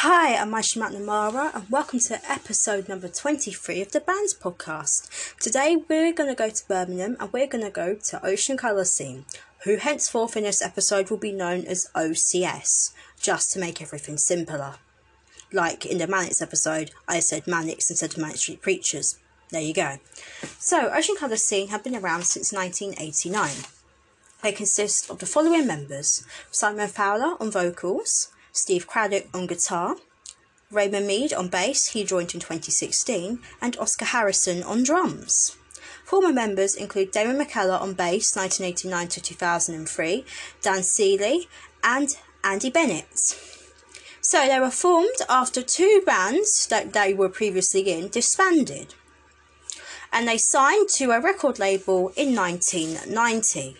Hi, I'm Aisha McNamara, and welcome to episode number 23 of the Bands Podcast. Today, we're going to go to Birmingham and we're going to go to Ocean Colour Scene, who henceforth in this episode will be known as OCS, just to make everything simpler. Like in the Manics episode, I said Manics instead of Manic Street Preachers. There you go. So, Ocean Colour Scene have been around since 1989. They consist of the following members Simon Fowler on vocals, Steve Cradock on guitar, Raymond Meade on bass, he joined in 2016, and Oscar Harrison on drums. Former members include Damon Minchella on bass 1989 to 2003, Dan Sealey, and Andy Bennett. So they were formed after two bands that they were previously in disbanded. And they signed to a record label in 1990.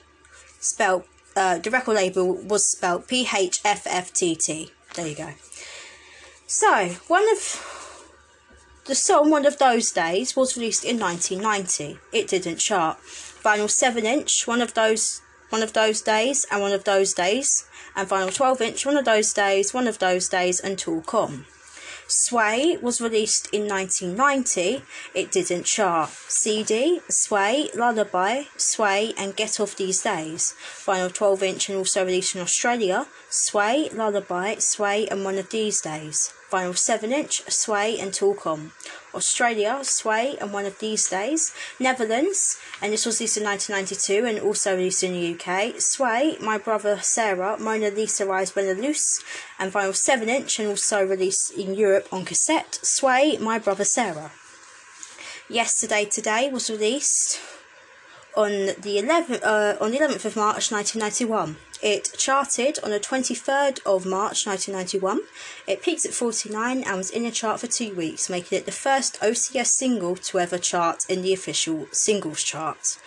Spelled uh, the record label was spelled P H F F T T. There you go. So, one of the song One of Those Days was released in 1990. It didn't chart. Vinyl 7 inch, one of those one of those days, and one of those days, and vinyl 12 inch, one of those days, one of those days, and Talk On. Sway was released in 1990. It didn't chart. CD, Sway, Lullaby, Sway, and Get Off These Days. Vinyl 12 inch and also released in Australia. Sway, Lullaby, Sway, and One of These Days. Vinyl 7 inch, Sway, and Talk On. Australia, Sway, and One of These Days. Netherlands, and this was released in 1992 and also released in the UK. Sway, My Brother Sarah, Mona Lisa Rise Benelux, and vinyl 7 inch and also released in Europe on cassette. Sway, My Brother Sarah. Yesterday Today was released on the 11th, uh, on the 11th of March 1991. It charted on the 23rd of March 1991. It peaked at 49 and was in the chart for two weeks, making it the first OCS single to ever chart in the official singles chart.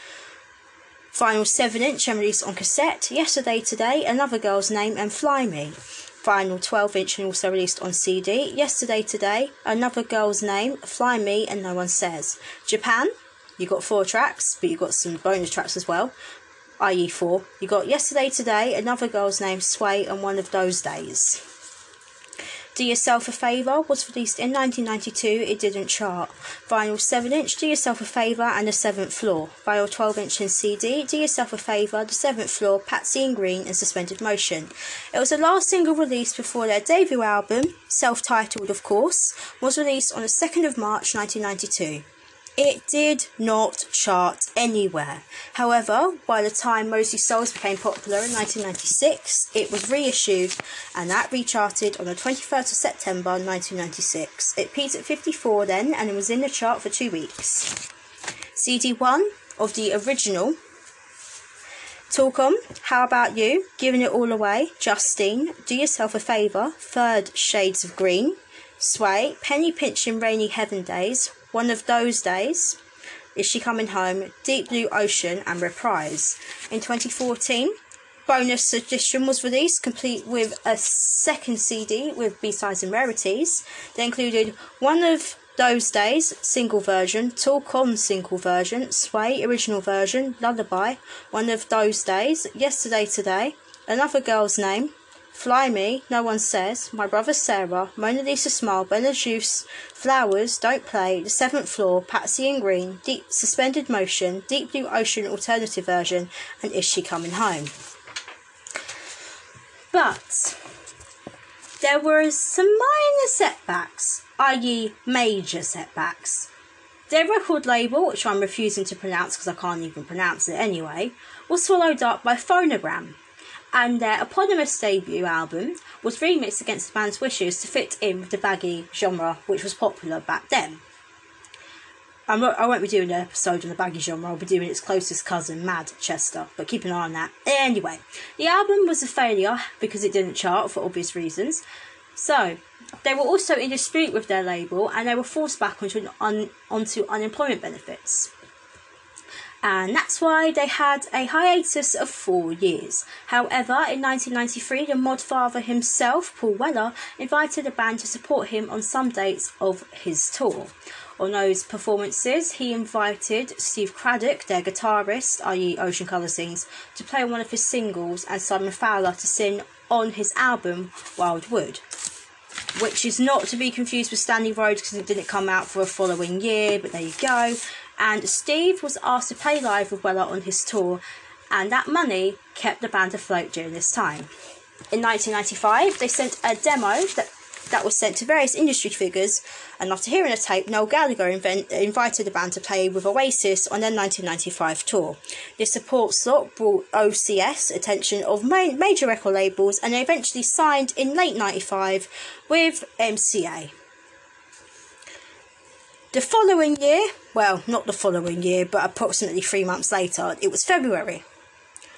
Final 7 inch and released on cassette. Yesterday Today, Another Girl's Name and Fly Me. Final 12 inch and also released on CD. Yesterday Today, Another Girl's Name, Fly Me, and No One Says. Japan, you got four tracks, but you got some bonus tracks as well, i.e., four. You got Yesterday Today, Another Girl's Name, Sway, and One of Those Days. Do Yourself a Favour was released in 1992, it didn't chart. Vinyl 7 inch, Do Yourself a Favour, and The Seventh Floor. Vinyl 12 inch and CD, Do Yourself a Favour, The Seventh Floor, Patsy and Green, and Suspended Motion. It was the last single released before their debut album, self titled of course, was released on the 2nd of March 1992. It did not chart anywhere. However, by the time Moseley Shoals became popular in 1996, it was reissued and that recharted on the 21st of September 1996. It peaked at 54 then and it was in the chart for two weeks. CD1 of the original Talk On, How About You, Giving It All Away, Justine, Do Yourself a Favour, Third Shades of Green, Sway, Penny Pinching Rainy Heaven Days, one of those days. Is She Coming Home? Deep Blue Ocean and Reprise. In 2014, Bonus Edition was released, complete with a second CD with B-sides and rarities. They included One of Those Days, single version, Talk On single version, Sway original version, Lullaby, One of Those Days, Yesterday Today, Another Girl's Name, Fly Me, No One Says, My Brother Sarah, Mona Lisa Smile, Bella Juice, Flowers, Don't Play, The Seventh Floor, Patsy and Green, Deep Suspended Motion, Deep Blue Ocean Alternative Version, and Is She Coming Home? But there were some minor setbacks, i.e., major setbacks. Their record label, which I'm refusing to pronounce because I can't even pronounce it anyway, was swallowed up by Phonogram, and their eponymous debut album was remixed against the band's wishes to fit in with the baggy genre which was popular back then. I'm I won't be doing an episode on the baggy genre, I'll be doing its closest cousin, Madchester, but keep an eye on that. Anyway, the album was a failure because it didn't chart for obvious reasons. So, they were also in dispute with their label and they were forced back onto, un, onto unemployment benefits and that's why they had a hiatus of four years. However, in 1993, the mod father himself, Paul Weller, invited the band to support him on some dates of his tour. On those performances, he invited Steve Cradock, their guitarist, i.e., Ocean Colour Scenes, to play on one of his singles and Simon Fowler to sing on his album Wildwood. which is not to be confused with Stanley Road because it didn't come out for a following year, but there you go. And Steve was asked to play live with Weller on his tour, and that money kept the band afloat during this time. In 1995, they sent a demo that that was sent to various industry figures, and after hearing a tape, Noel Gallagher invent, invited the band to play with Oasis on their 1995 tour. This support slot brought OCS attention of ma- major record labels, and they eventually signed in late 95 with MCA. The following year, well, not the following year, but approximately three months later, it was February.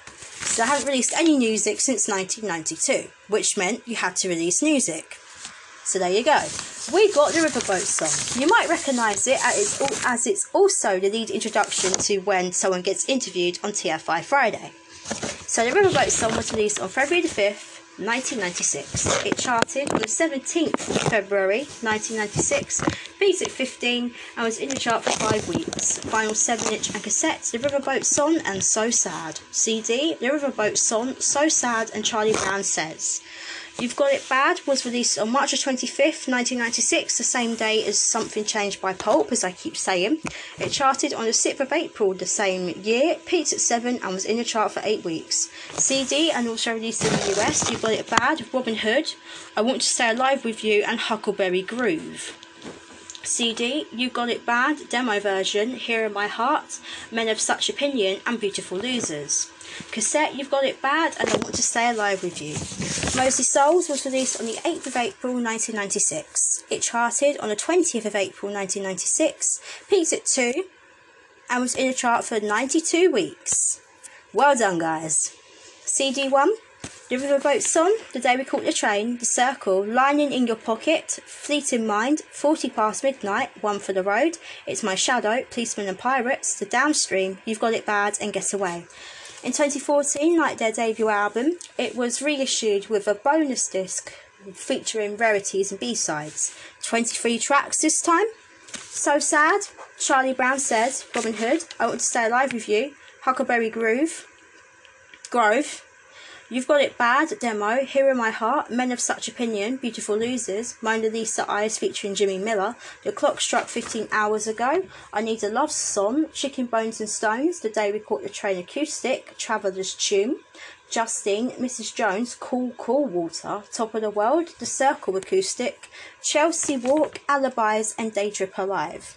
So I haven't released any music since 1992, which meant you had to release music. So there you go. We got the Riverboat song. You might recognise it as it's also the lead introduction to when someone gets interviewed on TFI Friday. So the Riverboat song was released on February the 5th, 1996. It charted on the 17th of February 1996, peaked at 15, and was in the chart for five weeks. Vinyl 7 inch and cassette, The Riverboat Song and So Sad. CD, The Riverboat Song, So Sad, and Charlie Brown Says. You've Got It Bad was released on March 25th, 1996, the same day as Something Changed by Pulp, as I keep saying. It charted on the 6th of April the same year, peaked at 7 and was in the chart for 8 weeks. CD and also released in the US, You've Got It Bad, Robin Hood, I Want to Stay Alive With You, and Huckleberry Groove. CD, You Got It Bad, demo version, Here in My Heart, Men of Such Opinion, and Beautiful Losers. Cassette, You've Got It Bad, and I Want to Stay Alive With You. Moseley Shoals was released on the 8th of April 1996. It charted on the 20th of April 1996, peaked at 2, and was in the chart for 92 weeks. Well done, guys. CD1, The Riverboat Song, The Day We Caught the Train, The Circle, Lining in Your Pocket, Fleeting Mind, 40 Past Midnight, One for the Road, It's My Shadow, Policemen and Pirates, The Downstream, You've Got It Bad, and Get Away. In 2014, like their debut album, it was reissued with a bonus disc featuring rarities and B-sides. 23 tracks this time. So Sad, Charlie Brown Says, Robin Hood, I Want to Stay Alive With You, Huckleberry Groove, Grove, You've Got It Bad demo, Here in My Heart, Men of Such Opinion, Beautiful Losers, Mona Lisa Eyes featuring Jimmy Miller, The Clock Struck 15 Hours Ago, I Need a Love Song, Chicken Bones and Stones, The Day We Caught the Train Acoustic, Traveller's Tune, Justine, Mrs. Jones, Cool Cool Water, Top of the World, The Circle Acoustic, Chelsea Walk, Alibis, and Day Trip Alive.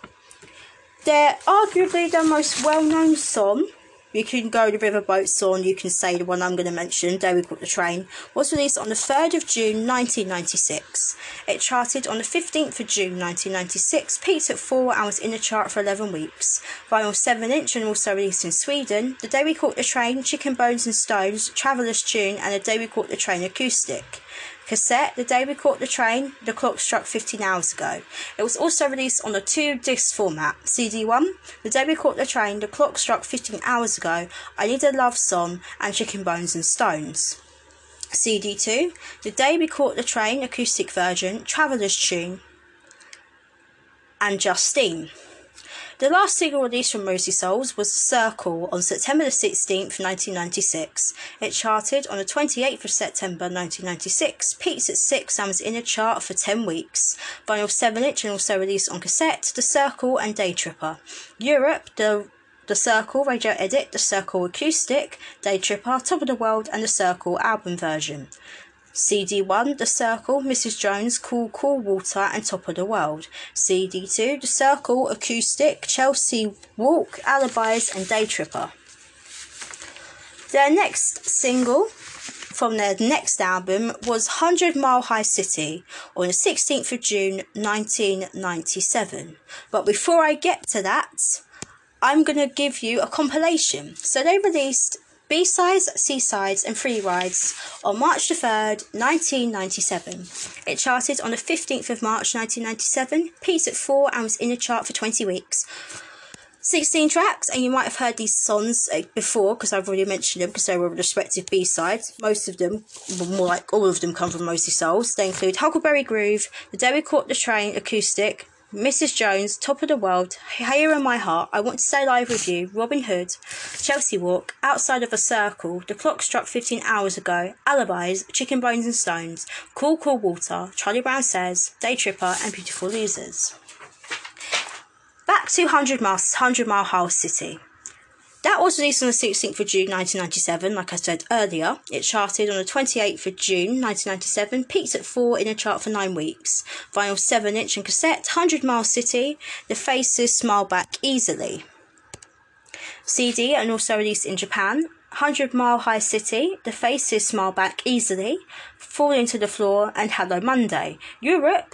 They're arguably the most well known song you can go to Riverboat Song, you can say the one I'm going to mention, Day We Caught the Train, was released on the 3rd of June 1996. It charted on the 15th of June 1996, peaked at 4 and was in the chart for 11 weeks. Vinyl 7 inch and also released in Sweden, The Day We Caught the Train, Chicken Bones and Stones, Traveller's Tune, and The Day We Caught the Train acoustic. Cassette, The Day We Caught the Train, The Clock Struck 15 Hours Ago. It was also released on a two disc format. CD1, The Day We Caught the Train, The Clock Struck 15 Hours Ago, I Need a Love Song, and Chicken Bones and Stones. CD2, The Day We Caught the Train, acoustic version, Traveller's Tune, and Justine. The last single released from Moseley Shoals was Circle on September the 16th, 1996. It charted on the 28th of September 1996, peaked at 6 and was in a chart for 10 weeks. Vinyl 7 inch and also released on cassette, The Circle and Day Tripper. Europe, the the Circle Radio Edit, The Circle Acoustic, Day Tripper, Top of the World, and The Circle album version. CD1, The Circle, Mrs. Jones, Cool Cool Water, and Top of the World. CD2, The Circle, Acoustic, Chelsea Walk, Alibis, and Day Tripper. Their next single from their next album was 100 Mile High City on the 16th of June 1997. But before I get to that, I'm going to give you a compilation. So they released B-sides, C-sides and free rides on March the 3rd, 1997. It charted on the 15th of March 1997, peaked at 4 and was in the chart for 20 weeks. 16 tracks, and you might have heard these songs uh, before because I've already mentioned them because they were respective B sides. Most of them, more like all of them, come from Moseley Shoals. They include Huckleberry Groove, The Day We Caught the Train acoustic, Mrs. Jones, Top of the World, Here in My Heart, I Want to Stay Alive with You, Robin Hood, Chelsea Walk, Outside of a Circle, The Clock Struck 15 Hours Ago, Alibis, Chicken Bones and Stones, Cool Cool Water, Charlie Brown Says, Day Tripper, and Beautiful Losers. Back to 100 Miles, 100 Mile House City. That was released on the 16th of June 1997, like I said earlier. It charted on the 28th of June 1997, peaked at 4 in the chart for 9 weeks. Vinyl 7 inch and cassette, 100 Mile City, The Faces Smile Back Easily. CD and also released in Japan, 100 Mile High City, The Faces Smile Back Easily, Falling to the Floor, and Hello Monday. Europe,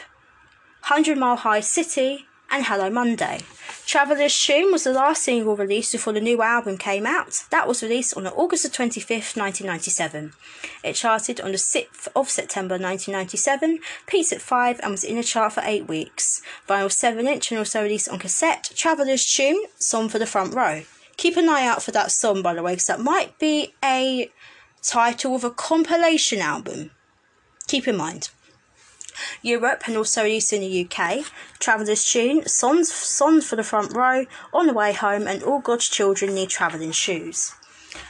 100 Mile High City, and Hello Monday. Traveller's Tune was the last single released before the new album came out. That was released on August the 25th, 1997. It charted on the 6th of September 1997, peaked at 5 and was in the chart for 8 weeks. Vinyl 7 inch and also released on cassette. Traveller's Tune, Song for the Front Row. Keep an eye out for that song, by the way, because that might be a title of a compilation album. Keep in mind. Europe and also released in the UK. Traveller's Tune, Songs, Songs for the Front Row, On the Way Home, and All God's Children Need Travelling Shoes.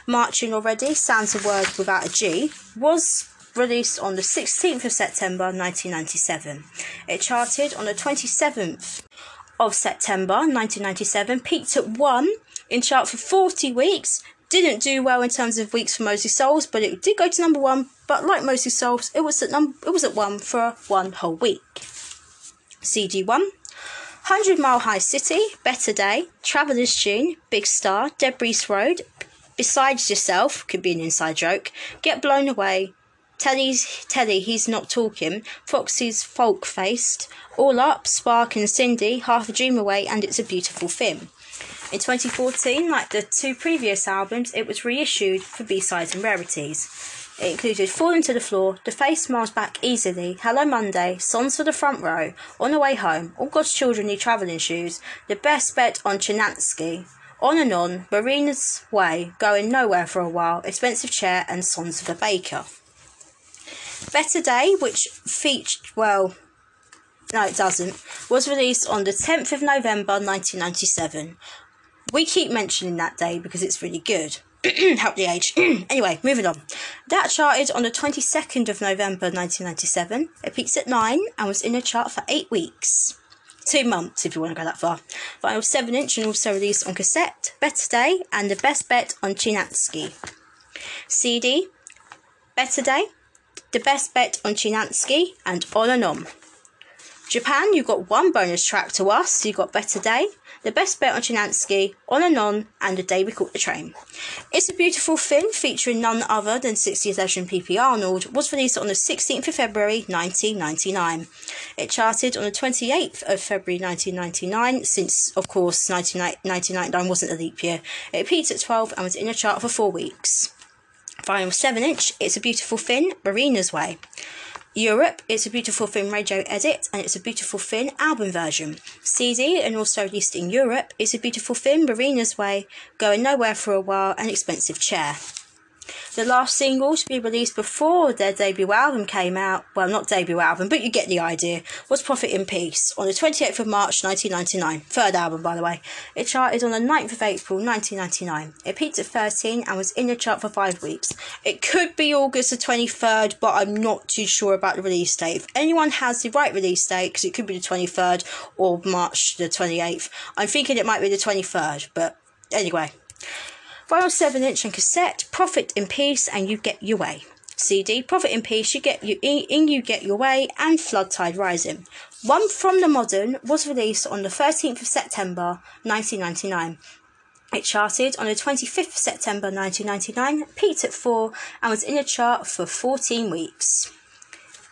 Marching Already, Sounds a Word Without a G, was released on the 16th of September 1997. It charted on the 27th of September 1997, peaked at 1 in chart for 40 weeks, didn't do well in terms of weeks for Moseley Shoals, but it did go to number one. But like Moseley Shoals, it was at num- it was at one for one whole week. CD one. 100 Mile High City, Better Day, Traveller's Tune, Big Star, Debris Road, Besides Yourself, could be an inside joke, Get Blown Away, Teddy's Teddy, He's Not Talking, Foxy's Folk Faced, All Up, Spark and Cindy, Half a Dream Away, and It's a Beautiful Film. In 2014, like the two previous albums, it was reissued for B-sides and rarities. It included Falling to the Floor, The Face Smiles Back Easily, Hello Monday, Songs for the Front Row, On the Way Home, All God's Children Need Travelling Shoes, The Best Bet on Chinaski, On and On, Marina's Way, Going Nowhere for a While, Expensive Chair, and Songs of the Baker. Better Day, which featured, well, no, it doesn't, was released on the 10th of November 1997. We keep mentioning that day because it's really good. Help the age. anyway, moving on. That charted on the 22nd of November 1997. It peaked at 9 and was in the chart for 8 weeks. Two months, if you want to go that far. Vinyl 7 inch and also released on cassette, Better Day, and The Best Bet on Chinaski. CD, Better Day, The Best Bet on Chinaski, and On and On. Japan, you've got one bonus track to us. You've got Better Day, The Best Bet on Chinaski, On and On, and The Day We Caught the Train. It's a Beautiful Thing featuring none other than 60th Legend PP Arnold was released on the 16th of February 1999. It charted on the 28th of February 1999 since, of course, 1999 wasn't a leap year. It peaked at 12 and was in the chart for four weeks. Final 7 inch, It's a Beautiful Thing, Marina's Way. Europe, It's a Beautiful Thing radio edit and It's a Beautiful Thing album version. CD and also released in Europe, It's a Beautiful Thing, Marina's Way, Going Nowhere for a While, and Expensive Chair. The last single to be released before their debut album came out, well, not debut album, but you get the idea, was Profit in Peace on the 28th of March 1999. Third album, by the way. It charted on the 9th of April 1999. It peaked at 13 and was in the chart for five weeks. It could be August the 23rd, but I'm not too sure about the release date. If anyone has the right release date, because it could be the 23rd or March the 28th, I'm thinking it might be the 23rd, but anyway. Vinyl 7 inch and cassette, Profit in Peace, and You Get Your Way. CD, Profit in Peace, You Get You in, in You Get Your Way, and Flood Tide Rising. One from the Modern was released on the 13th of September 1999. It charted on the 25th of September 1999, peaked at 4, and was in the chart for 14 weeks.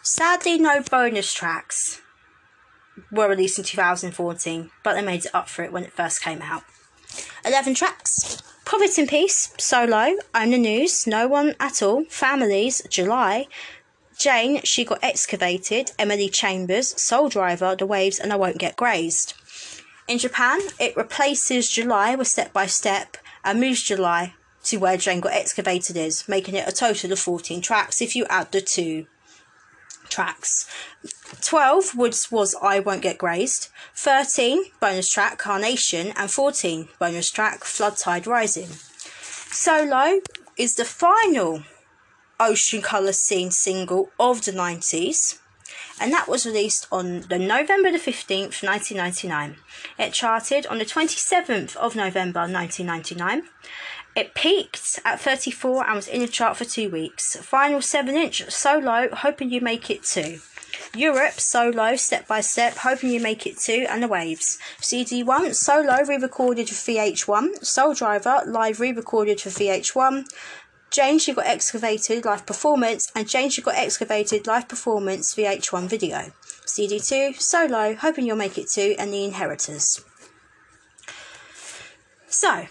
Sadly, no bonus tracks were released in 2014, but they made it up for it when it first came out. 11 tracks. Profit in Peace, So Low, Own the News, No One at All, Families, July, Jane, She Got Excavated, Emily Chambers, Soul Driver, The Waves, and I Won't Get Grazed. In Japan, it replaces July with Step by Step and moves July to where Jane Got Excavated is, making it a total of 14 tracks if you add the two tracks. 12 Woods was I Won't Get Grazed, 13 bonus track Carnation, and 14 bonus track Flood Tide Rising. So Low is the final Ocean Colour Scene single of the 90s and that was released on the November the 15th, 1999. It charted on the 27th of November 1999. It peaked at 34 and was in the chart for two weeks. Final 7 inch so low, hoping you make it too. Europe so low, step by step, hoping you make it too, and the waves. CD1 so low, re recorded for VH1. Soul Driver live re recorded for VH1. James You Got Excavated live performance and James You Got Excavated live performance VH1 video. CD2 So Low, hoping you'll make it too, and The Inheritors. So,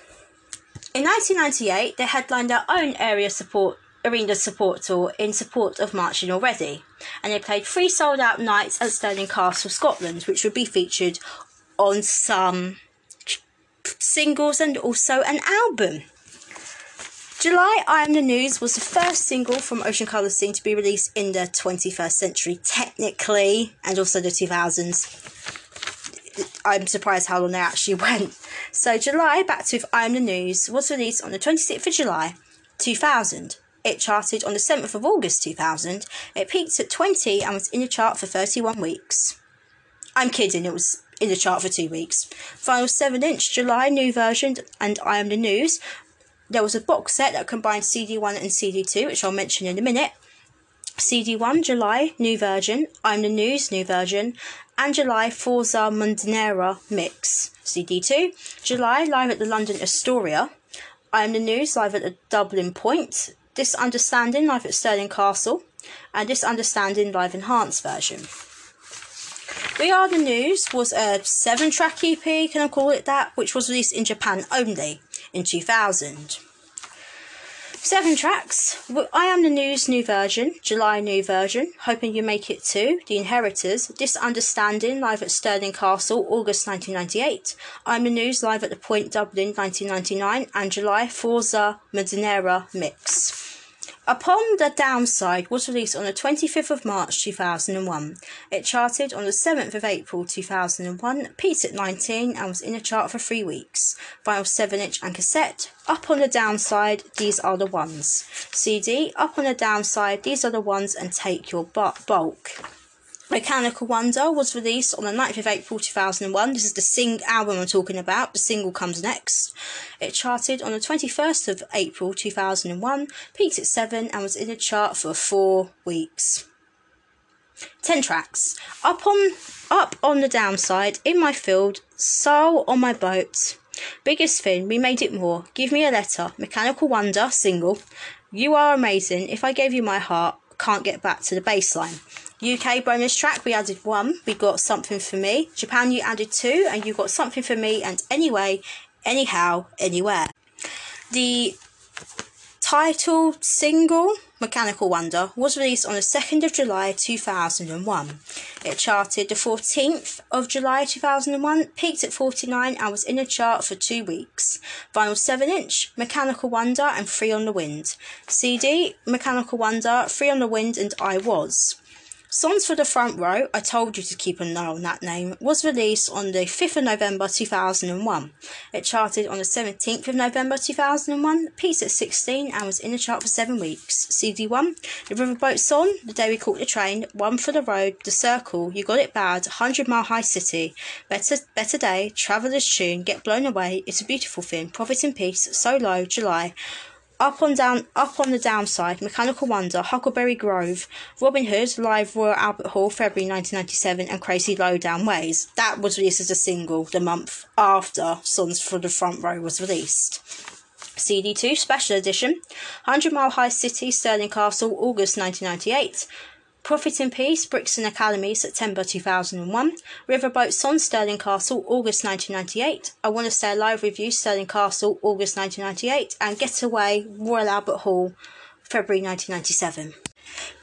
in 1998, they headlined their own area support arena support tour in support of Marching Already, and they played three sold out nights at Stirling Castle, Scotland, which would be featured on some singles and also an album. July I Am the News was the first single from Ocean Colour Scene to be released in the 21st century, technically, and also the 2000s. I'm surprised how long they actually went. So, July, back to I Am the News, was released on the 26th of July 2000. It charted on the 7th of August 2000. It peaked at 20 and was in the chart for 31 weeks. I'm kidding, it was in the chart for two weeks. Final 7 inch July new version and I Am the News there was a box set that combined CD1 and CD2, which I'll mention in a minute. CD1 July new version, I'm the News new version, and July Forza Mundanera mix. CD2 July live at the London Astoria, I'm the News live at the Dublin Point, This Understanding live at Stirling Castle, and This Understanding live enhanced version. We Are the News was a seven track EP, can I call it that, which was released in Japan only in 2000. Seven tracks. I Am the News new version, July new version, Hoping You Make It Too, The Inheritors, This Understanding live at Stirling Castle, August 1998, I'm the News live at the Point Dublin 1999, and July Forza Madeira Mix. Upon the Downside was released on the 25th of March 2001. It charted on the 7th of April 2001, peaked at 19 and was in the chart for three weeks. Vinyl 7 inch and cassette. Up on the Downside, these are the ones. CD, up on the Downside, these are the ones and take your bulk. Mechanical Wonder was released on the 9th of April 2001. This is the sing album I'm talking about. The single comes next. It charted on the 21st of April 2001, peaked at 7 and was in the chart for 4 weeks. 10 tracks. Up on up on the downside, in my field, soul on my boat. Biggest thing, we made it more. Give me a letter. Mechanical Wonder, single. You are amazing. If I gave you my heart, can't get back to the baseline. UK bonus track, we added one. We got something for me. Japan, you added two, and you got something for me. And anyway, anyhow, anywhere. The title single, Mechanical Wonder, was released on the 2nd of July 2001. It charted the 14th of July 2001, peaked at 49 and was in the chart for two weeks. Vinyl 7 inch, Mechanical Wonder and Free on the Wind. CD, Mechanical Wonder, Free on the Wind and I Was. Songs for the Front Row, I Told You to Keep an Eye on That Name, was released on the 5th of November 2001. It charted on the 17th of November 2001, peaked at 16 and was in the chart for 7 weeks. CD1, The Riverboat Song, The Day We Caught the Train, One for the Road, The Circle, You Got It Bad, 100 Mile High City, Better Better Day, Traveller's Tune, Get Blown Away, It's a Beautiful Thing, Profit in Peace, So Low, July, up on down, up on the downside, Mechanical Wonder, Huckleberry Grove, Robin Hood, live Royal Albert Hall, February 1997, and Crazy Lowdown Ways. That was released as a single the month after Songs for the Front Row was released. CD2 Special Edition, 100 Mile High City, Stirling Castle, August 1998. Profit in Peace, Brixton Academy, September 2001. Riverboat Son, Stirling Castle, August 1998. I Want to Stay Alive You, Stirling Castle, August 1998. And Getaway, Royal Albert Hall, February 1997.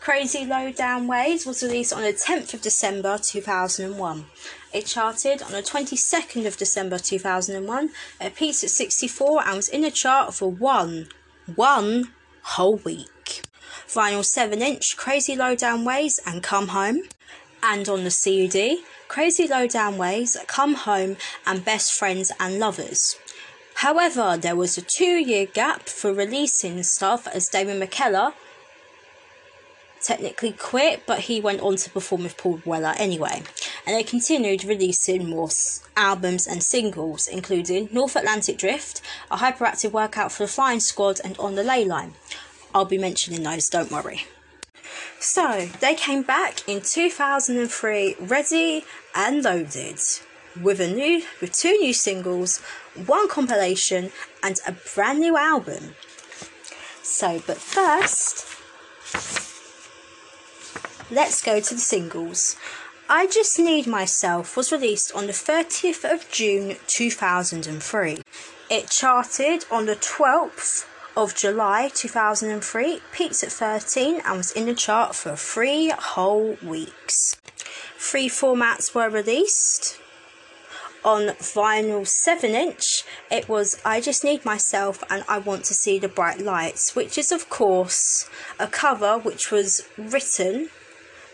Crazy Low Down was released on the 10th of December 2001. It charted on the 22nd of December 2001. It peaked at 64 and was in the chart for one, one whole week. Vinyl 7 inch Crazy Lowdown Ways and Come Home. And on the CD, Crazy Lowdown Ways, Come Home, and Best Friends and Lovers. However, there was a two year gap for releasing stuff as David McKellar technically quit, but he went on to perform with Paul Weller anyway. And they continued releasing more albums and singles, including North Atlantic Drift, A Hyperactive Workout for the Flying Squad, and On the Ley Line. I'll be mentioning those, don't worry. So, they came back in 2003 ready and loaded with a new with two new singles, one compilation and a brand new album. So, but first let's go to the singles. I Just Need Myself was released on the 30th of June 2003. It charted on the 12th of July 2003, peaked at 13 and was in the chart for three whole weeks. Three formats were released. On vinyl 7 inch, it was I Just Need Myself and I Want to See the Bright Lights, which is, of course, a cover which was written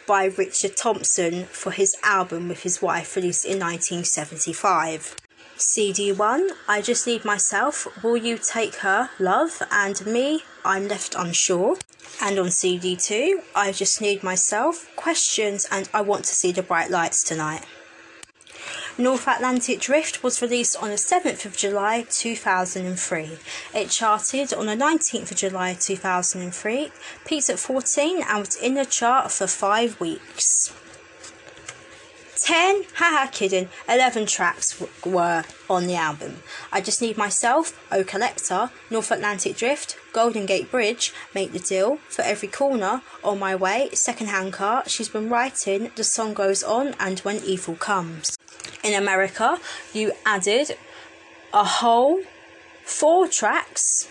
by Richard Thompson for his album with his wife released in 1975. CD1, I Just Need Myself, Will You Take Her, Love, and Me, I'm Left Unsure. And on CD2, I Just Need Myself, Questions, and I Want to See the Bright Lights Tonight. North Atlantic Drift was released on the 7th of July 2003. It charted on the 19th of July 2003, peaked at 14 and was in the chart for 5 weeks. 10, haha kidding, 11 tracks were on the album. I Just Need Myself, O Collector, North Atlantic Drift, Golden Gate Bridge, Make the Deal, For Every Corner, On My Way, Second Hand Car, She's Been Writing, The Song Goes On, and When Evil Comes. In America, you added a whole four tracks,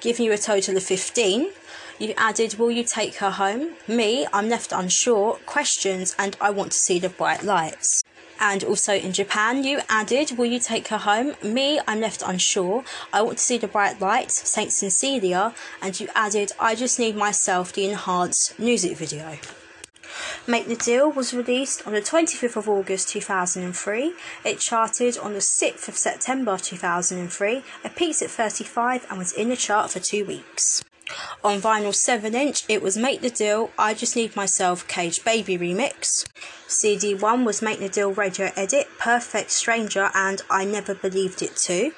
giving you a total of 15. You added Will You Take Her Home? Me, I'm Left Unsure, Questions, and I Want to See the Bright Lights. And also in Japan, you added Will You Take Her Home? Me, I'm Left Unsure, I Want to See the Bright Lights, Saint Cecilia, and you added I Just Need Myself, the enhanced music video. Make the Deal was released on the 25th of August 2003. It charted on the 6th of September 2003. It peaked at 35 and was in the chart for two weeks. On vinyl 7 inch, it was Make the Deal, I Just Need Myself Cage Baby remix. CD1 was Make the Deal radio edit, Perfect Stranger, and I Never Believed It Too.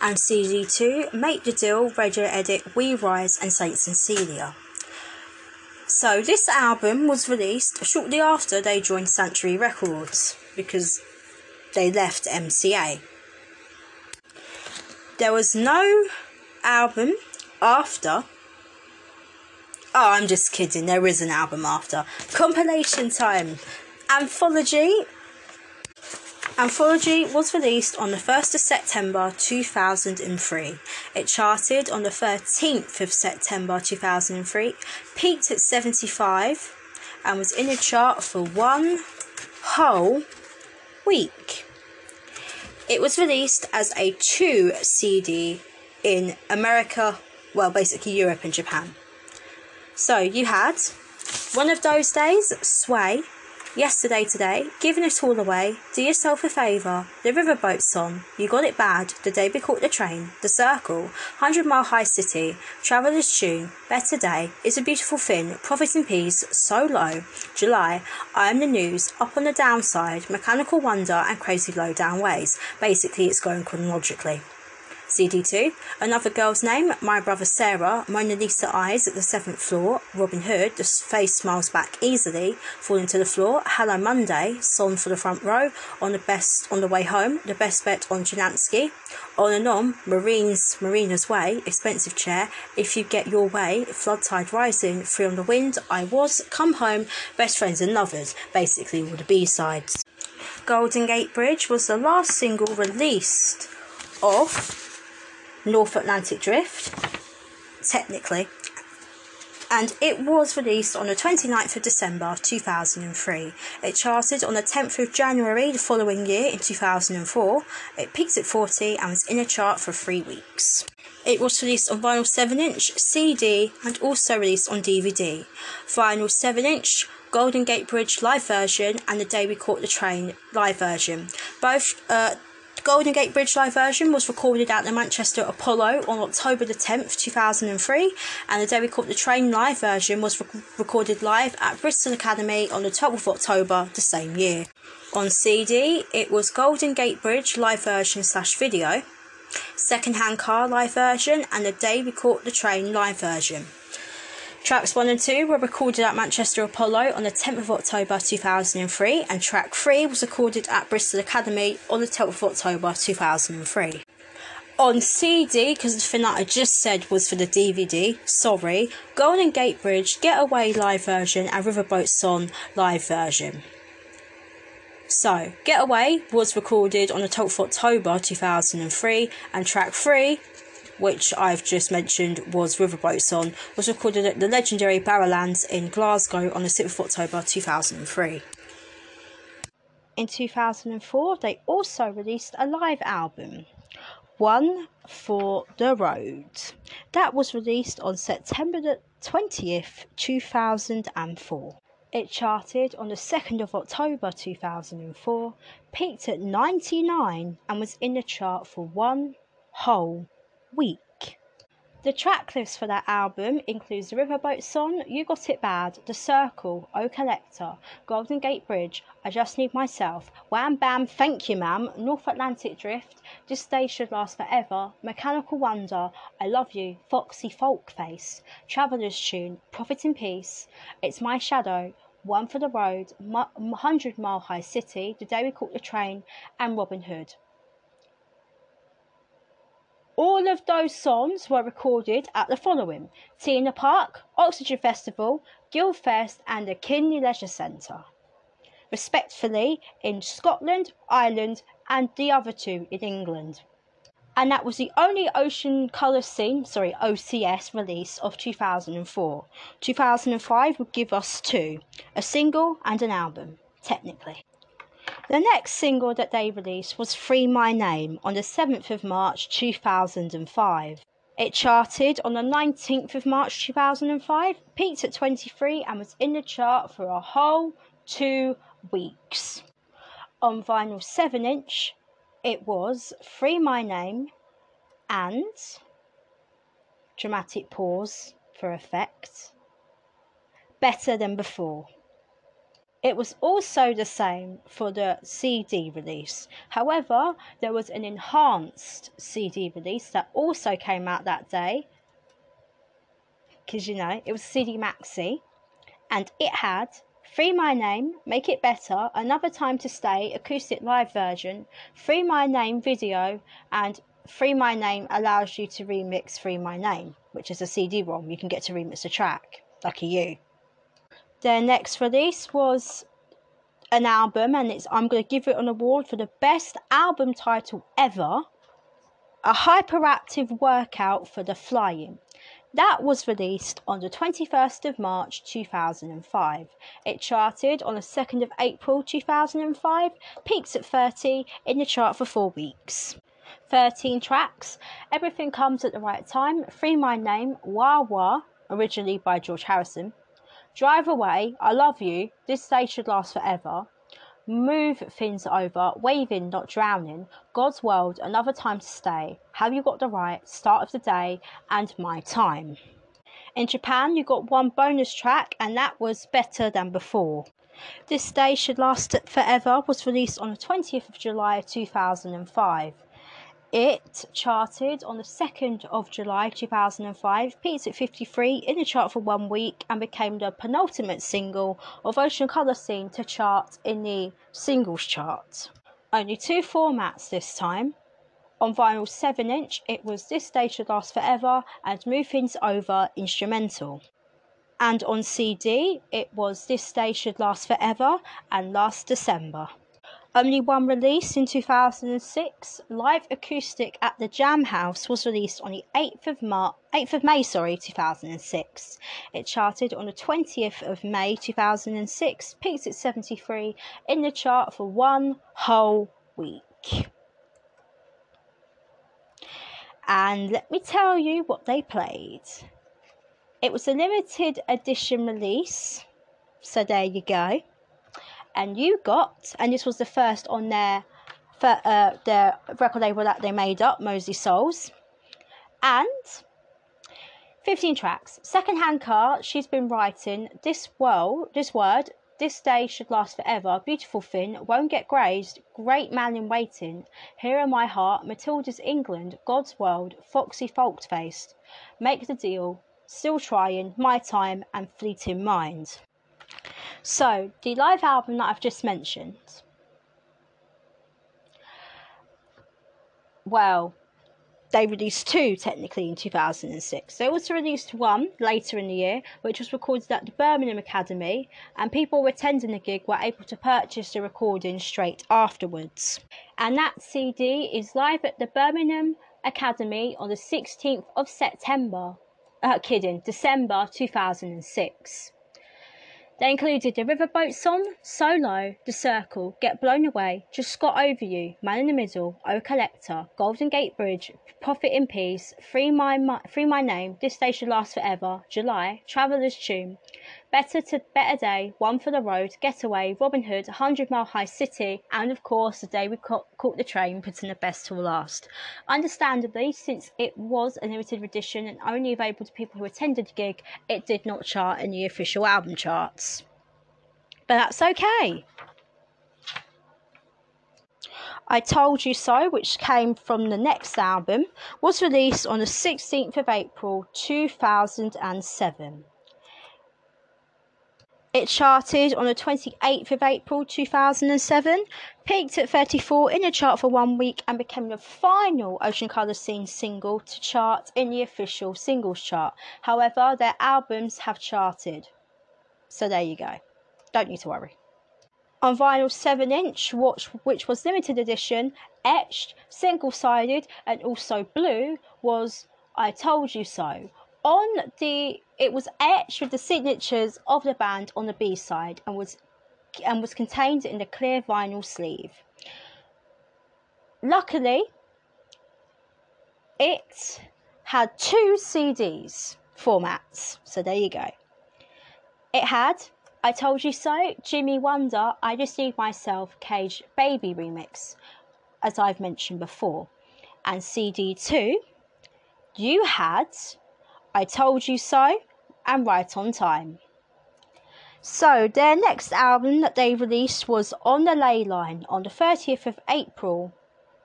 And CD2, Make the Deal radio edit, We Rise and Saint Cecilia. So, this album was released shortly after they joined Sanctuary Records because they left MCA. There was no album after Oh, I'm just kidding. There is an album after. Compilation time. Anthology. Anthology was released on the 1st of September 2003. It charted on the 13th of September 2003, peaked at 75, and was in a chart for one whole week. It was released as a 2 CD in America, well, basically Europe and Japan. So you had one of those days, Sway, yesterday, today, giving it all away, do yourself a favour, the riverboat song, you got it bad, the day we caught the train, the circle, hundred mile high city, traveller's tune, better day, it's a beautiful thing, profit and peace, so low, July, I am the news, up on the downside, mechanical wonder and crazy low down ways. Basically, it's going chronologically. CD2. Another girl's name, My Brother Sarah, Mona Lisa Eyes at the seventh floor, Robin Hood, the face smiles back easily, falling to the floor, Hello Monday, song for the front row, on the best on the way home, the best bet on Janansky, on and on, Marines, Marina's Way, expensive chair, if you get your way, flood tide rising, free on the wind, I was, come home, best friends and lovers, basically all the B-sides. Golden Gate Bridge was the last single released of North Atlantic Drift, technically, and it was released on the 29th of December 2003. It charted on the 10th of January the following year in 2004. It peaked at 40 and was in a chart for three weeks. it was released on vinyl 7 inch, CD, and also released on DVD. Vinyl 7 inch, Golden Gate Bridge live version, and The Day We Caught the Train live version. Both uh, Golden Gate Bridge live version was recorded at the Manchester Apollo on October the 10th, 2003, and the Day We Caught the Train live version was rec- recorded live at Bristol Academy on the 12th of October the same year. On CD, it was Golden Gate Bridge live version slash video, Second Hand Car live version, and The Day We Caught the Train live version. Tracks 1 and 2 were recorded at Manchester Apollo on the 10th of October 2003, and track 3 was recorded at Bristol Academy on the 10th of October 2003. On CD, because the thing that I just said was for the DVD, sorry, Golden Gate Bridge, Getaway live version, and Riverboat Song live version. So, Getaway was recorded on the 12th of October 2003, and track 3, which I've just mentioned was Riverboat Song, was recorded at the legendary Barrowlands in Glasgow on the 6th of October 2003. In 2004, they also released a live album, One for the Road. That was released on September 20th, 2004. It charted on the 2nd of October 2004, peaked at 99, and was in the chart for one whole week. The track list for that album includes The Riverboat Song, You Got It Bad, The Circle, O Collector, Golden Gate Bridge, I Just Need Myself, Wham Bam, Thank You Ma'am, North Atlantic Drift, This Day Should Last Forever, Mechanical Wonder, I Love You, Foxy Folk Face, Traveller's Tune, Profit in Peace, It's My Shadow, One for the Road, 100 Mile High City, The Day We Caught the Train, and Robin Hood. All of those songs were recorded at the following T in the Park, Oxygen Festival, Guildfest, and the Kinley Leisure Centre, respectively in Scotland, Ireland, and the other two in England. And that was the only Ocean Colour Scene, sorry, OCS release of 2004. 2005 would give us two a single and an album, technically. The next single that they released was Free My Name on the 7th of March 2005. It charted on the 19th of March 2005, peaked at 23, and was in the chart for a whole two weeks. On vinyl 7 inch, it was Free My Name and dramatic pause for effect. Better than before. It was also the same for the CD release. However, there was an enhanced CD release that also came out that day. Because you know, it was CD Maxi. And it had Free My Name, Make It Better, Another Time to Stay, acoustic live version, Free My Name video, and Free My Name allows you to remix Free My Name, which is a CD ROM. You can get to remix a track. Lucky you. Their next release was an album, and it's I'm going to give it an award for the best album title ever. A hyperactive workout for the flying. That was released on the 21st of March 2005. It charted on the 2nd of April 2005, peaks at 30 in the chart for four weeks. 13 tracks, Everything Comes at the Right Time, Free My Name, Wah Wah, originally by George Harrison, Drive away, I love you, this day should last forever. Move things over, waving, not drowning. God's world, another time to stay. Have you got the right? Start of the day, and my time. In Japan, you got one bonus track, and that was better than before. This Day Should Last Forever was released on the 20th of July 2005. It charted on the 2nd of July 2005, peaked at 53 in the chart for one week, and became the penultimate single of Ocean Colour Scene to chart in the singles chart. Only two formats this time. On vinyl 7 inch, it was This Day Should Last Forever and Move Things Over instrumental. And on CD, it was This Day Should Last Forever and Last December. Only one release in 2006, Live Acoustic at the Jam House was released on the 8th of Mar- 8th of May, sorry, 2006. It charted on the 20th of May 2006, peaked at 73 in the chart for one whole week. And let me tell you what they played. It was a limited edition release, so there you go. And you got, and this was the first on their for, uh, record label that they made up, Moseley Shoals, and 15 tracks. Secondhand car, she's been writing this world, this word, this day should last forever. Beautiful Finn, won't get grazed. Great man in waiting. Here in my heart, Matilda's England, God's world, foxy fault faced. Make the deal, still trying, my time and fleeting mind. So, the live album that I've just mentioned. Well, they released two technically in 2006. They also released one later in the year, which was recorded at the Birmingham Academy, and people attending the gig were able to purchase the recording straight afterwards. And that CD is live at the Birmingham Academy on the 16th of September. Uh, kidding, December 2006. They included the Riverboat song, So Low, The Circle, Get Blown Away, Just Got Over You, Man in the Middle, O Collector, Golden Gate Bridge, Profit in Peace, Free My, Free My Name, This Day Should Last Forever, July, Traveller's Tune, Better to Better Day, One for the Road, Getaway, Robin Hood, 100 Mile High City, and of course the day we caught, caught the train, putting the best to last. Understandably, since it was a limited edition and only available to people who attended the gig, it did not chart in the official album charts. But that's okay. I Told You So, which came from the next album, was released on the 16th of April 2007. It charted on the 28th of April 2007, peaked at 34 in the chart for one week, and became the final Ocean Colour Scene single to chart in the official singles chart. However, their albums have charted. So there you go. Don't need to worry. On vinyl 7 inch, which, which was limited edition, etched, single sided, and also blue, was I Told You So on the it was etched with the signatures of the band on the B side and was and was contained in the clear vinyl sleeve. Luckily, it had two CDs formats, so there you go. It had I Told You So, Jimmy Wonder, I Just Need Myself, Cage Baby remix, as I've mentioned before. And CD2, you had I Told You So, and Right on Time. So, their next album that they released was On the Ley Line on the 30th of April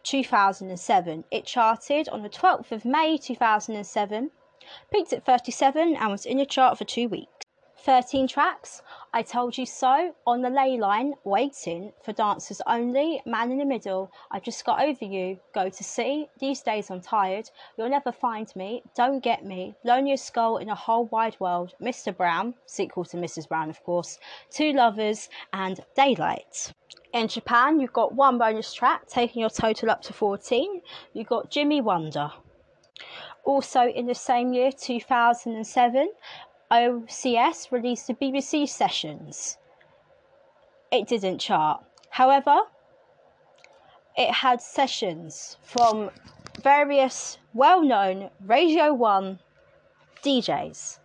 2007. It charted on the 12th of May 2007, peaked at 37, and was in the chart for two weeks. 13 tracks. I Told You So, On the Ley Line, Waiting for Dancers Only, Man in the Middle, I Just Got Over You, Go to Sea, These Days I'm Tired, You'll Never Find Me, Don't Get Me, Loneliest Skull in a Whole Wide World, Mr. Brown, sequel to Mrs. Brown, of course, Two Lovers, and Daylight. In Japan, you've got one bonus track, taking your total up to 14. You've got Jimmy Wonder. Also in the same year, 2007, OCS released the BBC Sessions. It didn't chart. However, it had sessions from various well known Radio 1 DJs.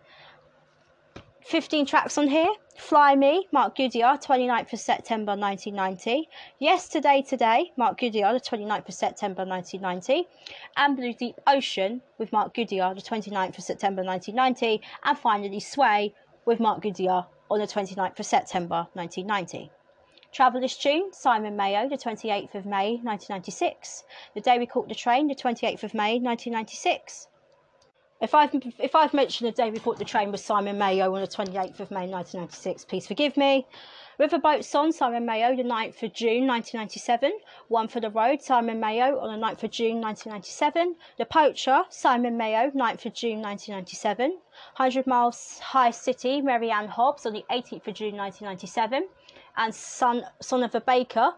15 tracks on here Fly Me, Mark Goodier, 29th of September 1990. Yesterday Today, Mark Goodier, the 29th of September 1990. And Blue Deep Ocean with Mark Goodier, the 29th of September 1990. And finally Sway with Mark Goodier on the 29th of September 1990. Traveller's Tune, Simon Mayo, the 28th of May 1996. The Day We Caught the Train, the 28th of May 1996. If I've if I've mentioned the day we bought the train with Simon Mayo on the 28th of May 1996, please forgive me. Riverboat Song, Simon Mayo, the 9th of June 1997. One for the Road, Simon Mayo, on the 9th of June 1997. The Poacher, Simon Mayo, 9th of June 1997. 100 Miles High City, Mary Anne Hobbs, on the 18th of June 1997. And Son, Son of a Baker,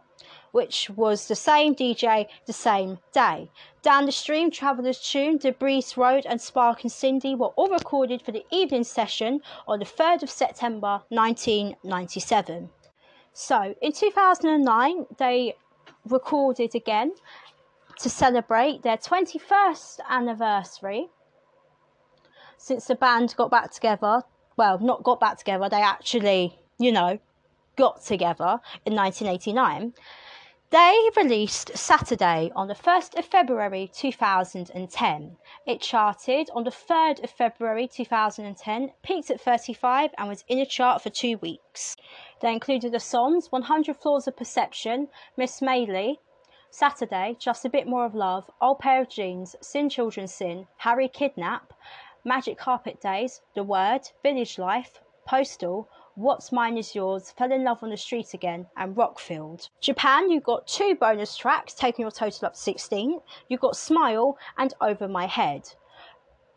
which was the same DJ the same day. Down the Stream, Traveller's Tune, Debris Road, and Spark and Cindy were all recorded for the evening session on the 3rd of September 1997. So in 2009, they recorded again to celebrate their 21st anniversary since the band got back together. Well, not got back together, they actually, you know, got together in 1989. They released Saturday on the 1st of February 2010. It charted on the 3rd of February 2010, peaked at 35, and was in a chart for two weeks. They included the songs 100 Floors of Perception, Miss Maylie, Saturday, Just a Bit More of Love, Old Pair of Jeans, Sin Children Sin, Harry Kidnap, Magic Carpet Days, The Word, Village Life, Postal, What's Mine Is Yours, Fell in Love on the Street Again, and Rockfield. Japan, you got two bonus tracks, taking your total up to 16. You got Smile and Over My Head.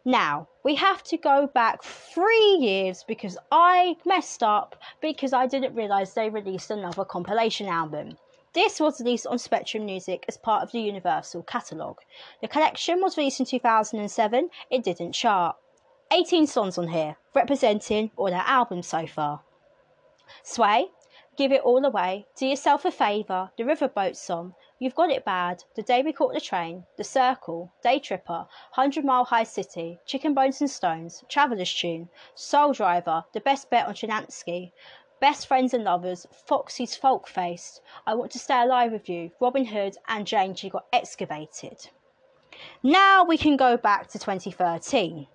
Now, we have to go back three years because I messed up because I didn't realise they released another compilation album. This was released on Spectrum Music as part of the Universal catalogue. The collection was released in 2007, it didn't chart. 18 songs on here, representing all their albums so far. Sway, Give It All Away, Do Yourself a Favour, The Riverboat Song, You've Got It Bad, The Day We Caught the Train, The Circle, Day Tripper, 100 Mile High City, Chicken Bones and Stones, Traveller's Tune, Soul Driver, The Best Bet on Chinaski, Best Friends and Lovers, Foxy's Folk Faced, I Want to Stay Alive with You, Robin Hood, and Jane She Got Excavated. Now we can go back to 2013.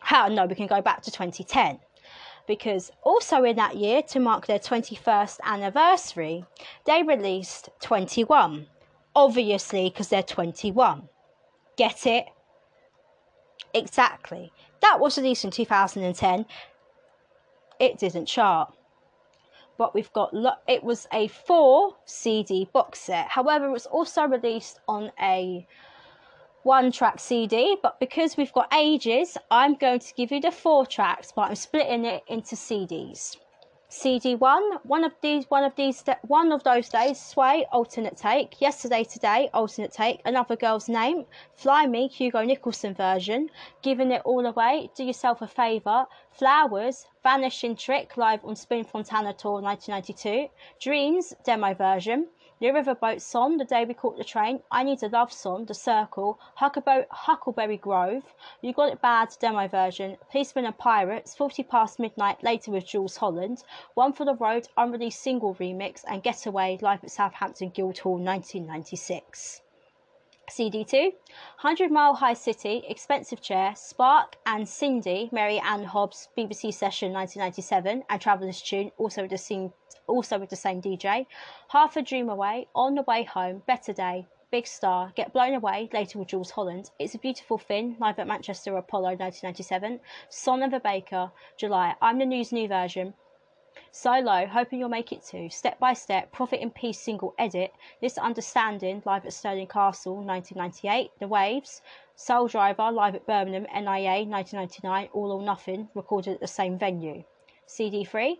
How? No, we can go back to 2010 because also in that year, to mark their 21st anniversary, they released 21. Obviously, because they're 21. Get it? Exactly. That was released in 2010. It didn't chart. But we've got lo- it was a four CD box set. However, it was also released on a one track CD, but because we've got ages, I'm going to give you the four tracks, but I'm splitting it into CDs. CD one, one of these, one of these, one of those days, Sway, alternate take. Yesterday, today, alternate take. Another girl's name, Fly Me, Hugo Nicolson version. Giving it all away. Do yourself a favour. Flowers, Vanishing Trick, live on Spin Fontana Tour 1992. Dreams, demo version. The Riverboat Song, The Day We Caught the Train, I Need a Love Song, The Circle, Huckleberry, Huckleberry Grove, You Got It Bad demo version, Policemen and Pirates, 40 Past Midnight, later with Jools Holland, One for the Road, unreleased single remix, and Getaway, live at Southampton Guildhall 1996. CD2, 100 Mile High City, Expensive Chair, Spark and Cindy, Mary Anne Hobbs, BBC Session 1997, and Traveller's Tune, also with the same, also with the same DJ. Half a Dream Away, On the Way Home, Better Day, Big Star, Get Blown Away, later with Jools Holland. It's a Beautiful Thing, live at Manchester Apollo 1997. Son of a Baker, July. I'm the News New Version, So Low, hoping you'll make it to. Step by Step, Profit in Peace single edit. This Understanding, live at Stirling Castle, 1998. The Waves, Soul Driver, live at Birmingham, NIA, 1999. All or Nothing, recorded at the same venue. CD3,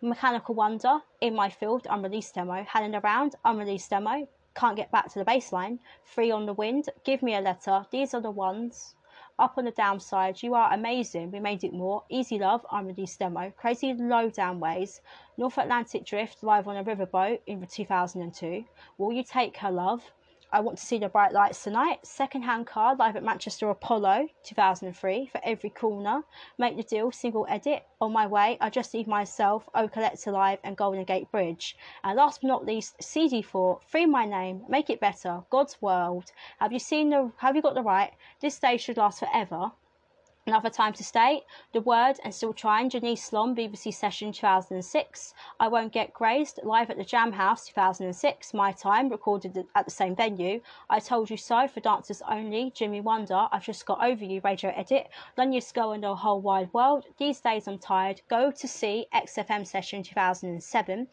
Mechanical Wonder, In My Field, unreleased demo. Hanging Around, unreleased demo. Can't Get Back to the Baseline. Free on the Wind, Give Me a Letter. These are the ones up on the downside, you are amazing. We made it more. Easy Love, I'm unreleased demo. Crazy Low Down Ways. North Atlantic Drift, live on a riverboat in 2002. Will You Take Her Love? I Want to See the Bright Lights Tonight, Second Hand Car live at Manchester Apollo 2003 for Every Corner, Make the Deal single edit, On My Way, I Just Need Myself, O Collector Live and Golden Gate Bridge. And last but not least, CD4, Free My Name, Make It Better, God's World. Have you seen the, have you got the right? This day should last forever. Another time to stay. The Word and Still Trying, Janice Long, BBC Session 2006. I Won't Get Grazed, live at the Jam House 2006. My Time, recorded at the same venue. I Told You So, for dancers only. Jimmy Wonder, I've Just Got Over You, radio edit. Lanya Skull and the Whole Wide World. These Days I'm Tired. Go to Sea, XFM Session 2007.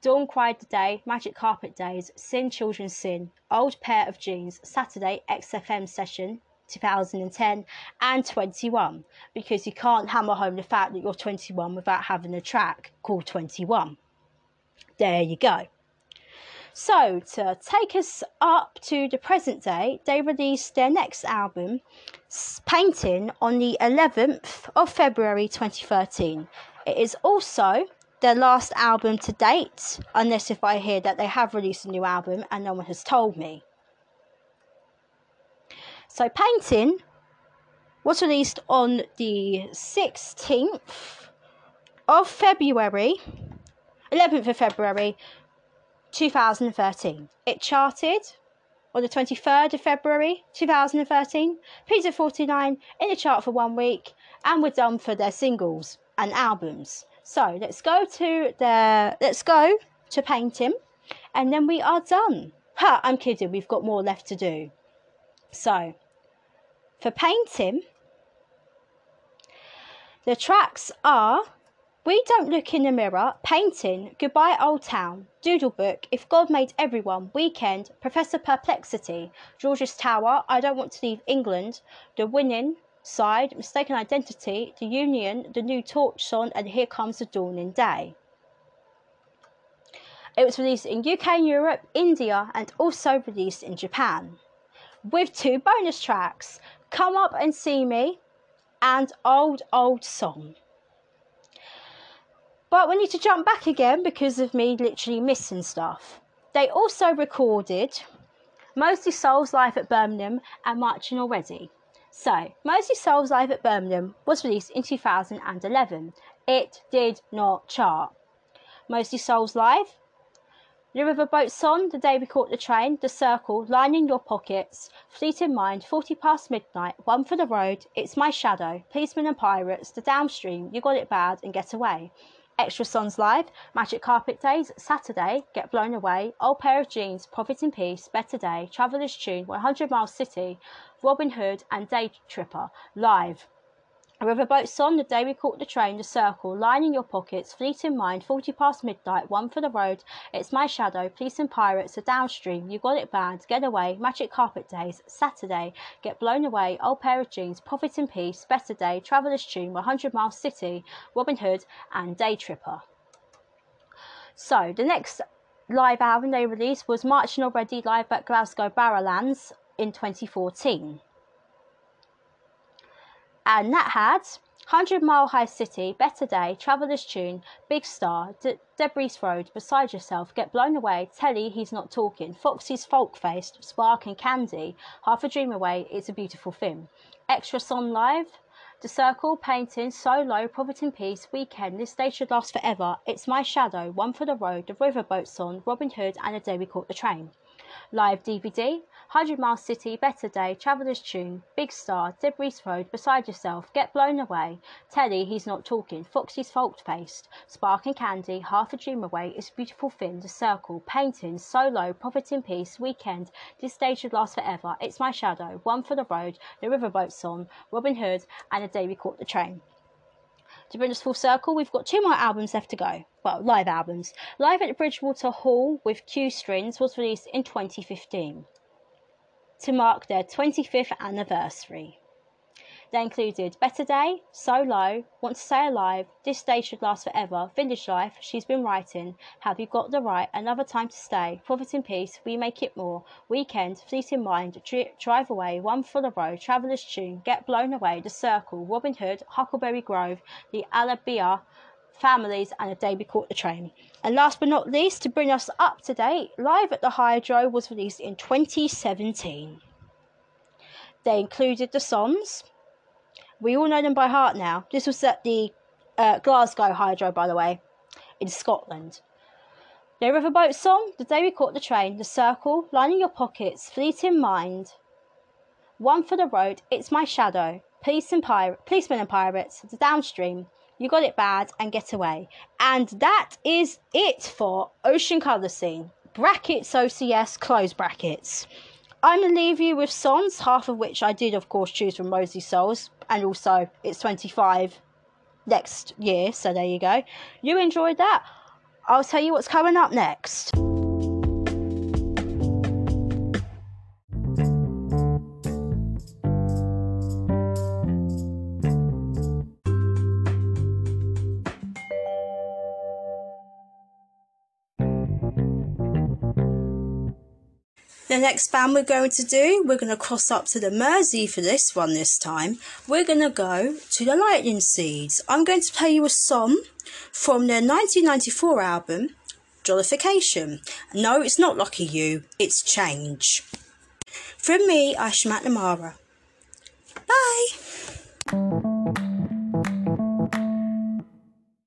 Dawn Cried the Day, Magic Carpet Days, Sin Children Sin, Old Pair of Jeans, Saturday XFM Session 2010 and 21 because you can't hammer home the fact that you're 21 without having a track called 21. There you go. So, to take us up to the present day, they released their next album, Painting, on the 11th of February 2013. It is also their last album to date, unless if I hear that they have released a new album and no one has told me. So, Painting was released on the 16th of February, 11th of February 2013. It charted on the 23rd of February 2013, peaked at 49 in the chart for one week, and we're done for their singles and albums. So let's go to the let's go to painting, and then we are done. Ha! I'm kidding. We've got more left to do. So for painting, the tracks are we Don't Look in the Mirror, Painting, Goodbye Old Town, Doodle Book, If God Made Everyone, Weekend, Professor Perplexity, George's Tower, I Don't Want to Leave England, The Winning Side, Mistaken Identity, The Union, The New Torch Song, and Here Comes the Dawning Day. It was released in UK, Europe, India, and also released in Japan. With two bonus tracks, Come Up and See Me and Old Old Song. But we need to jump back again because of me literally missing stuff. They also recorded Moseley Shoals Live at Birmingham and Marching Already. So, Moseley Shoals Live at Birmingham was released in 2011. It did not chart. Moseley Shoals Live, The Riverboat Song, The Day We Caught the Train, The Circle, Lining Your Pockets, Fleeting Mind, 40 Past Midnight, One for the Road, It's My Shadow, Policemen and Pirates, The Downstream, You Got It Bad, and Get Away. Extra Songs Live, Magic Carpet Days, Saturday, Get Blown Away, Old Pair of Jeans, Profit in Peace, Better Day, Traveller's Tune, 100 Miles City, Robin Hood, and Day Tripper, live. A riverboat song, The Day We Caught the Train, The Circle, Line in Your Pockets, Fleeting Mind, 40 Past Midnight, One for the Road, It's My Shadow, Police and Pirates, The Downstream, You Got It Bad, Get Away, Magic Carpet Days, Saturday, Get Blown Away, Old Pair of Jeans, Profit in Peace, Better Day, Traveller's Tune, 100 Miles City, Robin Hood, and Day Tripper. So, the next live album they released was Marching Already live at Glasgow Barrowlands in 2014 and that had 100 Mile High City, Better Day, Traveller's Tune, Big Star, De- Debris Road, Beside Yourself, Get Blown Away, Telly, He's Not Talking, Foxy's Folk Faced, Spark and Candy, Half a Dream Away, It's a Beautiful Film. Extra Song Live, The Circle, Painting, So Low, Profit in Peace, Weekend, This Day Should Last Forever, It's My Shadow, One for the Road, The Riverboat Song, Robin Hood, and A Day We Caught the Train. Live DVD, 100 Mile City, Better Day, Traveller's Tune, Big Star, Debris Road, Beside Yourself, Get Blown Away, Teddy, He's Not Talking, Foxy's Fault Faced, Spark and Candy, Half a Dream Away, It's Beautiful Thing, The Circle, Painting, So Low, Profit in Peace, Weekend, This Day Should Last Forever, It's My Shadow, One for the Road, The Riverboat Song, Robin Hood, and The Day We Caught the Train. To bring us full circle, we've got two more albums left to go. Well, live albums. Live at Bridgewater Hall with Q Strings was released in 2015 to mark their 25th anniversary. They included Better Day, So Low, Want to Stay Alive, This Day Should Last Forever, Village Life, She's Been Writing, Have You Got the Right, Another Time to Stay, Profit in Peace, We Make It More, Weekend, Fleeting Mind, Drive Away, One for the Road, Traveller's Tune, Get Blown Away, The Circle, Robin Hood, Huckleberry Grove, The Alabia, Families, and A Day We Caught the Train. And last but not least, to bring us up to date, Live at the Hydro was released in 2017. They included the songs. We all know them by heart now. This was at the uh, Glasgow Hydro, by the way, in Scotland. The Riverboat song, The Day We Caught the Train, The Circle, Lining Your Pockets, Fleeting Mind, One for the Road, It's My Shadow, Police and Pir- Policemen and Pirates, The Downstream, you Got It Bad, and Get Away. And that is it for Ocean Colour Scene. Brackets OCS, close brackets. I'm going to leave you with songs, half of which I did, of course, choose from Moseley Shoals, and also it's 25 next year, so there you go. You enjoyed that? I'll tell you what's coming up next. Next band we're going to do, we're going to cross up to the Mersey for this one this time. We're going to go to the Lightning Seeds. I'm going to play you a song from their 1994 album, Jollification. No, it's not Lucky You, it's Change. From me, Aisha McNamara. Bye!